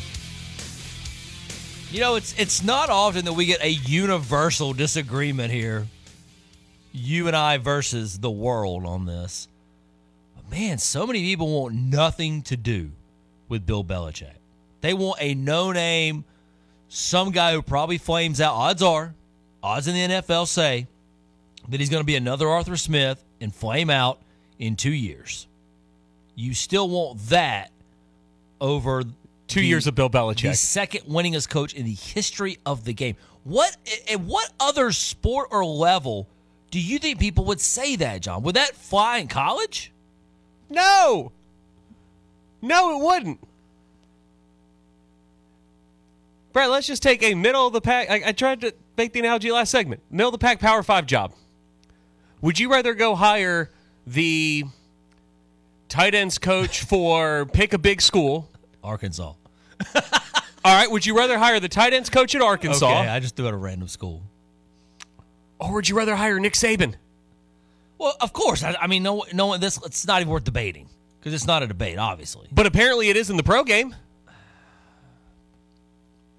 You know, it's it's not often that we get a universal disagreement here. You and I versus the world on this. But man, so many people want nothing to do with Bill Belichick. They want a no name, some guy who probably flames out. Odds are, odds in the NFL say that he's going to be another Arthur Smith and flame out in two years. You still want that over Two the- years of Bill Belichick. the second winningest coach in the history of the game. What at what other sport or level do you think people would say that, John? Would that fly in college? No. No, it wouldn't. Brett, let's just take a middle of the pack. I, I tried to make the analogy last segment. Middle of the pack Power Five job. Would you rather go hire the tight ends coach for pick a big school, Arkansas? All right. Would you rather hire the tight ends coach at Arkansas, Okay, I just threw out a random school. or would you rather hire Nick Saban? Well, of course. I, I mean, no, no one. This it's not even worth debating because it's not a debate, obviously, But apparently, it is in the pro game.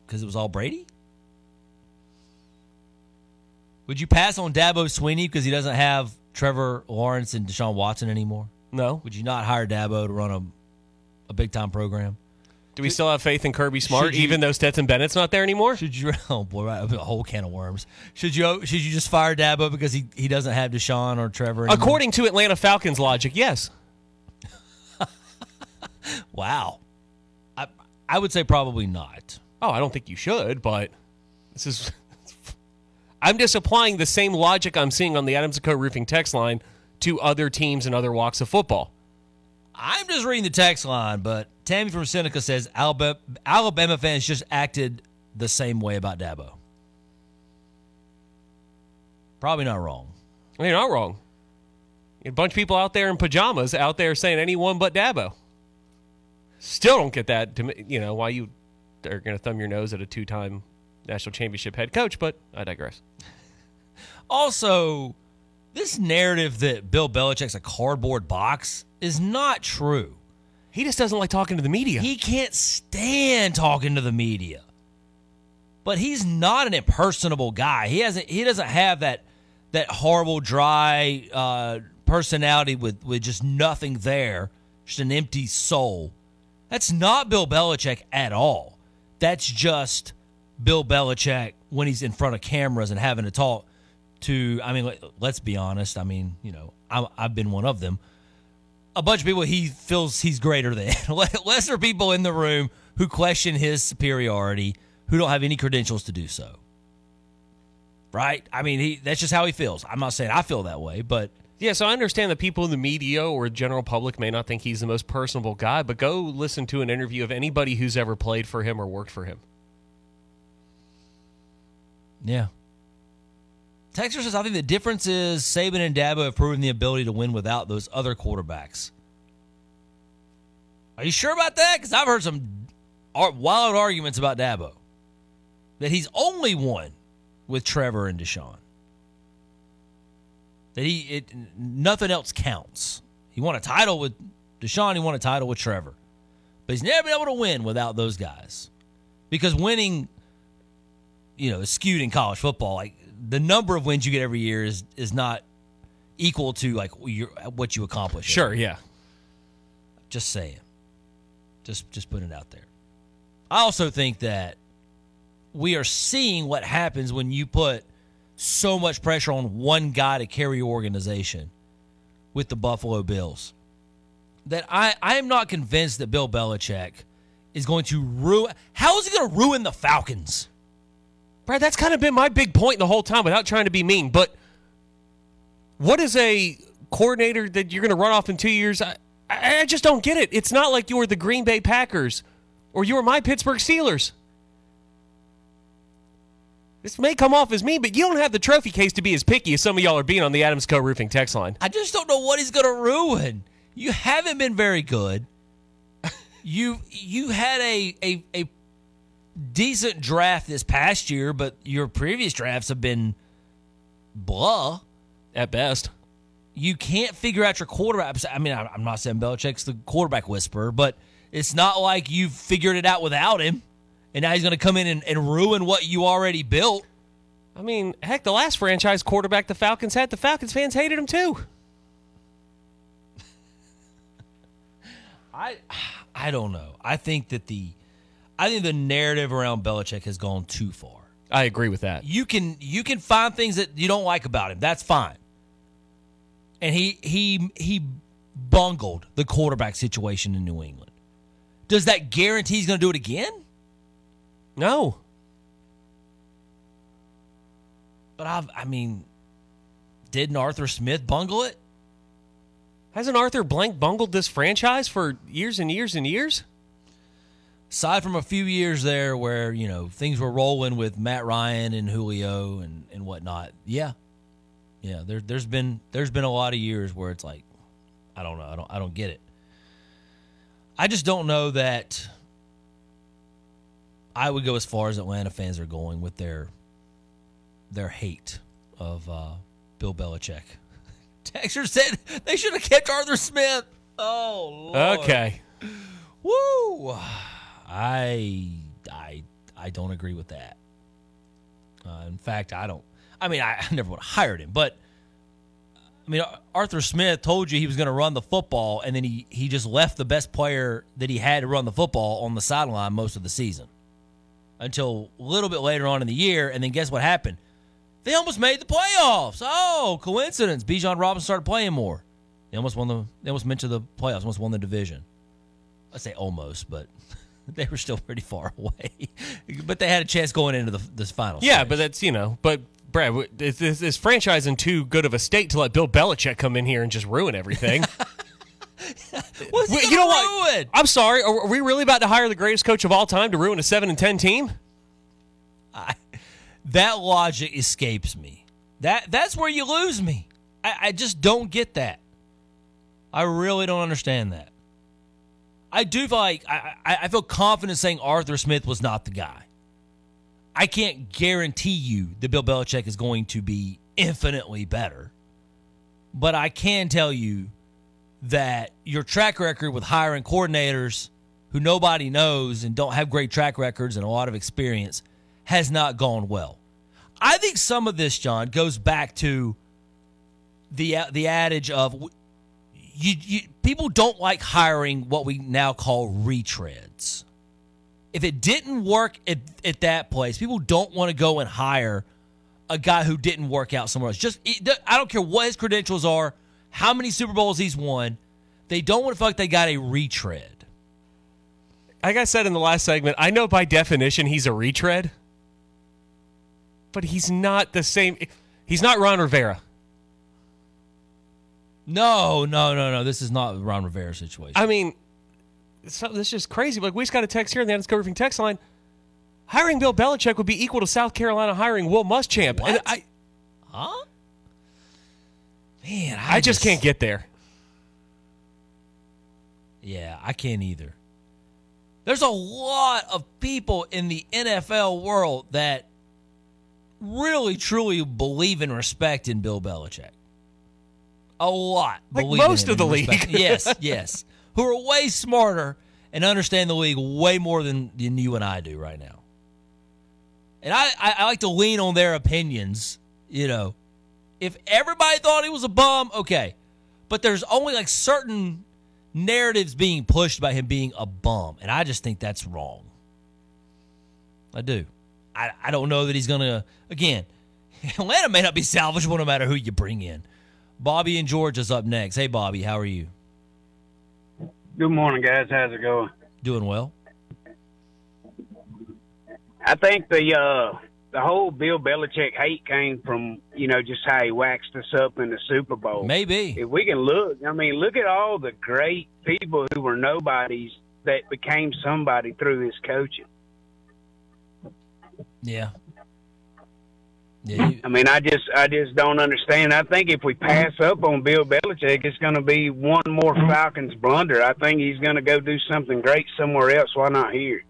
because it was all Brady. Would you pass on Dabo Swinney because he doesn't have Trevor Lawrence and Deshaun Watson anymore? No. Would you not hire Dabo to run a a big time program? Do we still have faith in Kirby Smart, you- even though Stetson Bennett's not there anymore? Should you? <laughs> Oh boy, right, a whole can of worms. Should you? Should you just fire Dabo because he, he doesn't have Deshaun or Trevor? Anymore? According to Atlanta Falcons logic, yes. <laughs> wow, I I would say probably not. Oh, I don't think you should, but this is. <laughs> I'm just applying the same logic I'm seeing on the Adams and Co. Roofing text line to other teams and other walks of football. I'm just reading the text line, but Tammy from Seneca says Alabama, Alabama fans just acted the same way about Dabo. Probably not wrong. You're not wrong. A bunch of people out there in pajamas out there saying anyone but Dabo. Still don't get that. To me, you know why you are going to thumb your nose at a two-time national championship head coach, but I digress. Also, this narrative that Bill Belichick's a cardboard box is not true. He just doesn't like talking to the media. He can't stand talking to the media. But he's not an impersonable guy. He hasn't. He doesn't have that that horrible, dry uh, personality with with just nothing there, just an empty soul. That's not Bill Belichick at all. That's just Bill Belichick when he's in front of cameras and having to talk to. I mean, let- let's be honest. I mean, you know, I, I've been one of them. A bunch of people he feels he's greater than. <laughs> Lesser people in the room who question his superiority, who don't have any credentials to do so. Right? I mean, he that's just how he feels. I'm not saying I feel that way, but Yeah, so I understand that people in the media or general public may not think he's the most personable guy, but go listen to an interview of anybody who's ever played for him or worked for him. Yeah. Texas says, I think the difference is Saban and Dabo have proven the ability to win without those other quarterbacks. Are you sure about that? Because I've heard some wild arguments about Dabo. That he's only won with Trevor and Deshaun. That he it nothing else counts. He won a title with Deshaun, he won a title with Trevor. But he's never been able to win without those guys. Because winning you know, is skewed in college football. Like the number of wins you get every year is is not equal to like your, what you accomplish. Sure, yeah. Just saying. Just just putting it out there. I also think that we are seeing what happens when you put so much pressure on one guy to carry your organization with the Buffalo Bills. That I, I am not convinced that Bill Belichick is going to ruin. How is he going to ruin the Falcons? Brad, that's kind of been my big point the whole time without trying to be mean. But what is a coordinator that you're going to run off in two years? I, I just don't get it. It's not like you were the Green Bay Packers or you were my Pittsburgh Steelers. This may come off as mean, but you don't have the trophy case to be as picky as some of y'all are being on the Adams Co. Roofing text line. I just don't know what he's going to ruin. You haven't been very good. <laughs> you you had a, a a decent draft this past year, but your previous drafts have been blah at best. You can't figure out your quarterback. I mean, I'm not saying Belichick's the quarterback whisperer, but it's not like you've figured it out without him and now he's going to come in and, and ruin what you already built. I mean, heck, the last franchise quarterback the Falcons had, the Falcons fans hated him too. <laughs> I I don't know. I think that the I think the narrative around Belichick has gone too far. I agree with that. You can you can find things that you don't like about him. That's fine. And he he he bungled the quarterback situation in New England. Does that guarantee he's going to do it again? No. But I've, I mean, didn't Arthur Smith bungle it? Hasn't Arthur Blank bungled this franchise for years and years and years? Aside from a few years there where, you know, things were rolling with Matt Ryan and Julio and, and whatnot. Yeah. Yeah. There, there's been there's been a lot of years where it's like, I don't know. I don't I don't get it. I just don't know that I would go as far as Atlanta fans are going with their their hate of uh, Bill Belichick. <laughs> Texter said they should have kept Arthur Smith. Oh, Lord. okay. Woo! I I I don't agree with that. Uh, in fact, I don't. I mean, I, <laughs> I never would have hired him, but I mean, Arthur Smith told you he was going to run the football, and then he he just left the best player that he had to run the football on the sideline most of the season until a little bit later on in the year. And then guess what happened? They almost made the playoffs. Oh, coincidence. Bijan Robinson started playing more. They almost won the. They almost to the playoffs. Almost won the division. I say almost, but <laughs> <laughs> they were still pretty far away. <laughs> but they had a chance going into the this final. Yeah, stage. but that's you know, but Brad, is this, this franchise in too good of a state to let Bill Belichick come in here and just ruin everything? <laughs> You know what? I'm sorry. Are, are we really about to hire the greatest coach of all time to ruin a seven and ten team? I, that logic escapes me. That that's where you lose me. I, I just don't get that. I really don't understand that. I do feel like I, I, feel confident saying Arthur Smith was not the guy. I can't guarantee you that Bill Belichick is going to be infinitely better, but I can tell you that your track record with hiring coordinators who nobody knows and don't have great track records and a lot of experience has not gone well. I think some of this, John, goes back to the the adage of you, you people don't like hiring what we now call retreads. If it didn't work at, at that place, people don't want to go and hire a guy who didn't work out somewhere else. Just I don't care what his credentials are, how many Super Bowls he's won. They don't want to fuck. they got a retread. Like I said in the last segment, I know by definition he's a retread, but he's not the same. He's not Ron Rivera. No, no, no, no. This is not Ron Rivera situation. I mean, so, this is just crazy. Like we just got a text here in the Adams Roofing text line. Hiring Bill Belichick would be equal to South Carolina hiring Will Muschamp. What? And I, huh? Man, I, I, just can't get there. Yeah, I can't either. There's a lot of people in the NFL world that really, truly believe and respect in Bill Belichick. A lot. Like most of the league. yes, <laughs> yes. Who are way smarter and understand the league way more than, than you and I do right now. And I, I, I like to lean on their opinions, you know. If everybody thought he was a bum, okay. But there's only like certain narratives being pushed by him being a bum. And I just think that's wrong. I do. I, I don't know that he's going to, again, <laughs> Atlanta may not be salvageable no matter who you bring in. Bobby and George is up next. Hey, Bobby, how are you? Good morning, guys. How's it going? Doing well. I think the uh, the whole Bill Belichick hate came from you know just how he waxed us up in the Super Bowl. Maybe if we can look, I mean, look at all the great people who were nobodies that became somebody through his coaching. Yeah. Yeah, you, I mean, I just, I just don't understand. I think if we pass up on Bill Belichick, it's going to be one more mm-hmm. Falcons blunder. I think he's going to go do something great somewhere else. Why not here?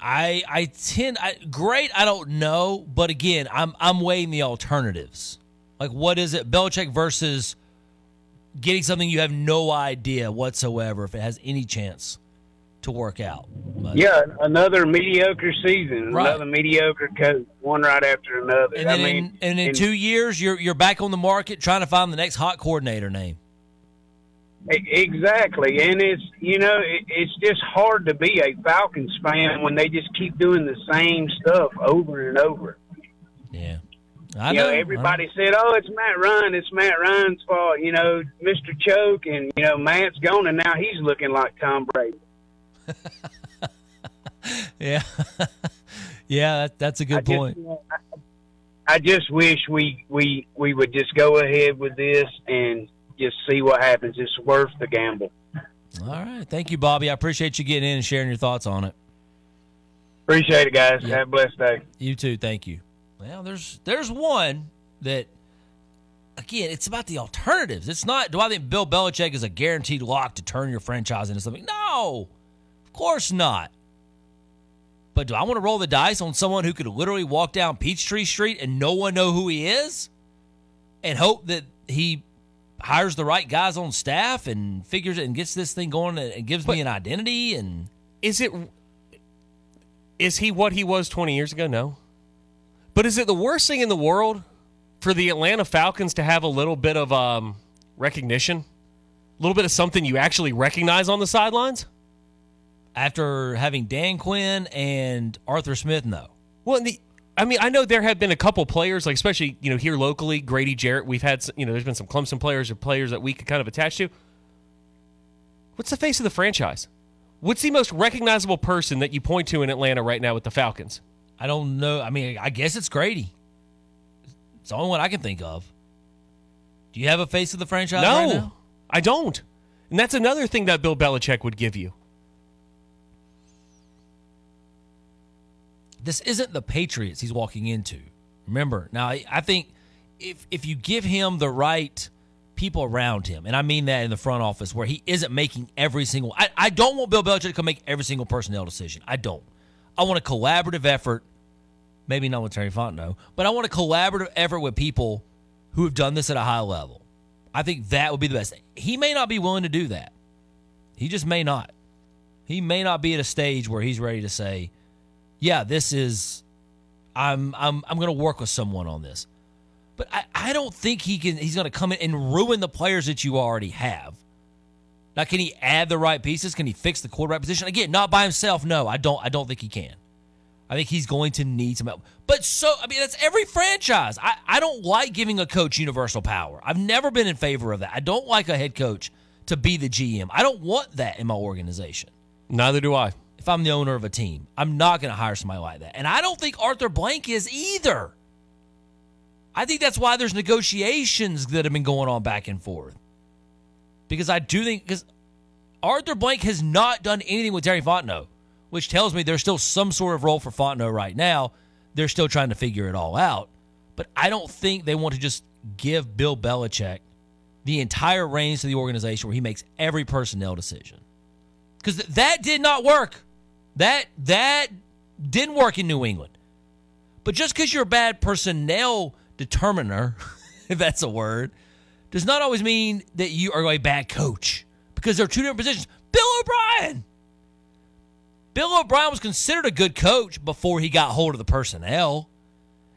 I I tend I, great. I don't know, but again, I'm I'm weighing the alternatives. Like, what is it, Belichick versus getting something you have no idea whatsoever if it has any chance to work out. But, yeah, another mediocre season, Right. another mediocre coach, one right after another. And I mean, in, and in two years, you're you're back on the market trying to find the next hot coordinator name. Exactly, and it's you know it, it's just hard to be a Falcons fan when they just keep doing the same stuff over and over. Yeah, I you know, know, everybody said, "Oh, it's Matt Ryan. It's Matt Ryan's fault." You know, Mister Choke, and you know Matt's gone, and now he's looking like Tom Brady. <laughs> Yeah, <laughs> yeah, that, that's a good I just- point. I just wish we we we would just go ahead with this and just see what happens. It's worth the gamble. All right, thank you, Bobby. I appreciate you getting in and sharing your thoughts on it. Appreciate it, guys. Yeah. Have a blessed day. You too. Thank you. Well, there's there's one that again, it's about the alternatives. It's not. Do I think Bill Belichick is a guaranteed lock to turn your franchise into something? No, course not. But do I want to roll the dice on someone who could literally walk down Peachtree Street and no one know who he is, and hope that he hires the right guys on staff and figures it and gets this thing going and gives me an identity and Is it? Is he what he was 20 years ago? No. But is it the worst thing in the world for the Atlanta Falcons to have a little bit of um, recognition, a little bit of something you actually recognize on the sidelines? After having Dan Quinn and Arthur Smith, no. Well, the, I mean, I know there have been a couple players, like especially you know here locally, Grady Jarrett. We've had s- you know, there's been some Clemson players or players that we could kind of attach to. What's the face of the franchise? What's the most recognizable person that you point to in Atlanta right now with the Falcons? I don't know. I mean, I guess it's Grady. It's the only one I can think of. Do you have a face of the franchise no, right now? I don't. And that's another thing that Bill Belichick would give you. This isn't the Patriots he's walking into. Remember, now I think if if you give him the right people around him, and I mean that in the front office where he isn't making every single I, I don't want Bill Belichick to come make every single personnel decision. I don't. I want a collaborative effort, maybe not with Terry Fontenot, but I want a collaborative effort with people who have done this at a high level. I think that would be the best. He may not be willing to do that. He just may not. He may not be at a stage where he's ready to say, yeah, this is I'm I'm I'm gonna work with someone on this. But I, I don't think he can he's gonna come in and ruin the players that you already have. Now can he add the right pieces? Can he fix the quarterback position? Again, not by himself, no. I don't I don't think he can. I think he's going to need some help. But so I mean that's every franchise. I, I don't like giving a coach universal power. I've never been in favor of that. I don't like a head coach to be the GM. I don't want that in my organization Neither do I. if I'm the owner of a team. I'm not going to hire somebody like that. And I don't think Arthur Blank is either. I think that's why there's negotiations that have been going on back and forth. Because I do think because Arthur Blank has not done anything with Terry Fontenot, which tells me there's still some sort of role for Fontenot right now. They're still trying to figure it all out. But I don't think they want to just give Bill Belichick the entire reins to the organization where he makes every personnel decision because that did not work. That that didn't work in New England. But just because you're a bad personnel determiner, <laughs> if that's a word, does not always mean that you are a bad coach. Because there are two different positions. Bill O'Brien. Bill O'Brien was considered a good coach before he got hold of the personnel,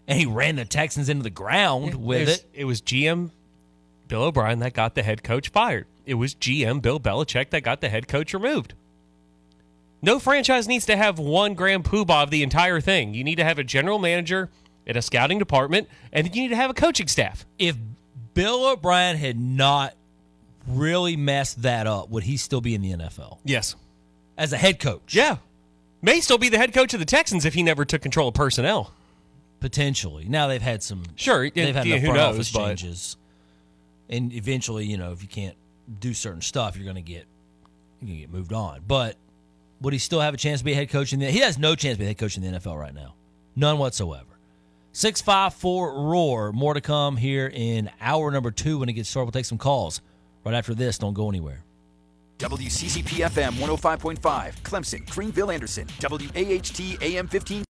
and he ran the Texans into the ground with There's- it. It was GM Bill O'Brien that got the head coach fired. It was GM Bill Belichick that got the head coach removed. No franchise needs to have one grand poobah of the entire thing. You need to have a general manager and a scouting department, and you need to have a coaching staff. If Bill O'Brien had not really messed that up, would he still be in the NFL Yes. as a head coach? Yeah. May still be the head coach of the Texans if he never took control of personnel. Potentially. Now they've had some. Sure, they've had yeah, enough front knows, office but- changes, and eventually, you know, if you can't do certain stuff, you're going to get you're get moved on. But would he still have a chance to be a head coach in the? He has no chance to be a head coach in the NFL right now, none whatsoever. Six five four roar. More to come here in hour number two when it gets started. We'll take some calls right after this. Don't go anywhere. WCCP FM 105.5, Clemson, Greenville, Anderson, WAHT AM 15.